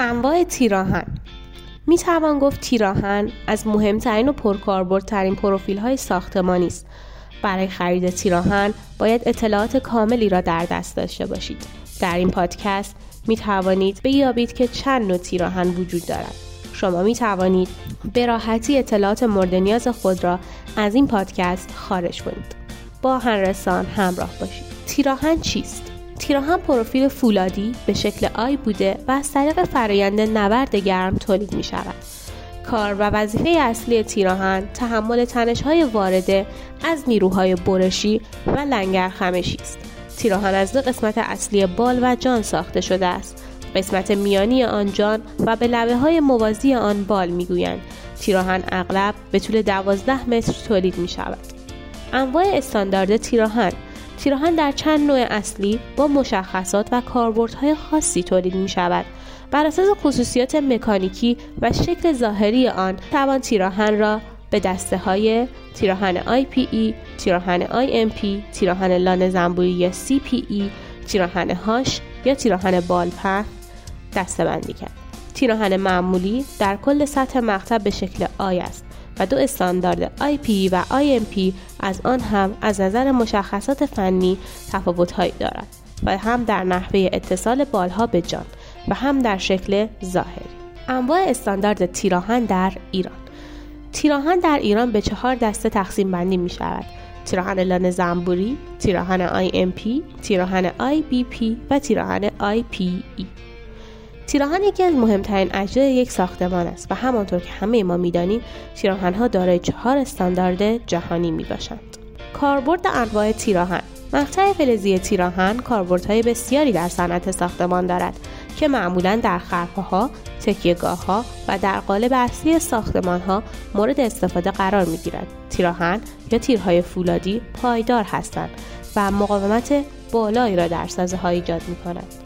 انواع تیراهن. می توان گفت تیراهن از مهمترین و پرکاربردترین پروفیل های ساختمانی است. برای خرید تیراهن باید اطلاعات کاملی را در دست داشته باشید. در این پادکست می توانید بیابید که چند نوع تیراهن وجود دارد. شما می توانید به راحتی اطلاعات مورد نیاز خود را از این پادکست خارج کنید. با هنرسان همراه باشید. تیراهن چیست؟ تیراهن پروفیل فولادی به شکل آی بوده و از طریق فرایند نبرد گرم تولید می شود. کار و وظیفه اصلی تیراهن تحمل تنش های وارده از نیروهای برشی و لنگر خمشی است. تیراهن از دو قسمت اصلی بال و جان ساخته شده است. قسمت میانی آن جان و به لبه های موازی آن بال می‌گویند. تیراهن اغلب به طول 12 متر تولید می شود. انواع استاندارد تیراهن تیراهن در چند نوع اصلی با مشخصات و کاربردهای خاصی تولید می شود. بر اساس خصوصیات مکانیکی و شکل ظاهری آن توان تیراهن را به دسته های تیراهن IPE، تیراهن IMP، تیراهن لانه زنبوری یا CPE، تیراهن هاش یا تیراهن بالپن دسته بندی کرد. تیراهن معمولی در کل سطح مقطع به شکل آی است و دو استاندارد IP و IMP از آن هم از نظر مشخصات فنی تفاوتهایی دارد و هم در نحوه اتصال بالها به جان و هم در شکل ظاهری. انواع استاندارد تیراهن در ایران. تیراهن در ایران به چهار دسته تقسیم بندی می شود. تیراهن لانه زنبوری، تیراهن IMP، تیراهن IBP و تیراهن IPE تیراهن یکی از مهمترین اجزای یک ساختمان است و همانطور که همه ما می‌دانیم تیراهنها دارای چهار استاندارد جهانی می باشند. کاربرد انواع تیراهن مقطع فلزی تیراهن کاربردهای بسیاری در صنعت ساختمان دارد که معمولا در خرپاها، تکیهگاه ها و در قالب اصلی ساختمان ها مورد استفاده قرار می گیرد. تیراهن یا تیرهای فولادی پایدار هستند و مقاومت بالایی را در سازه ها ایجاد می کند.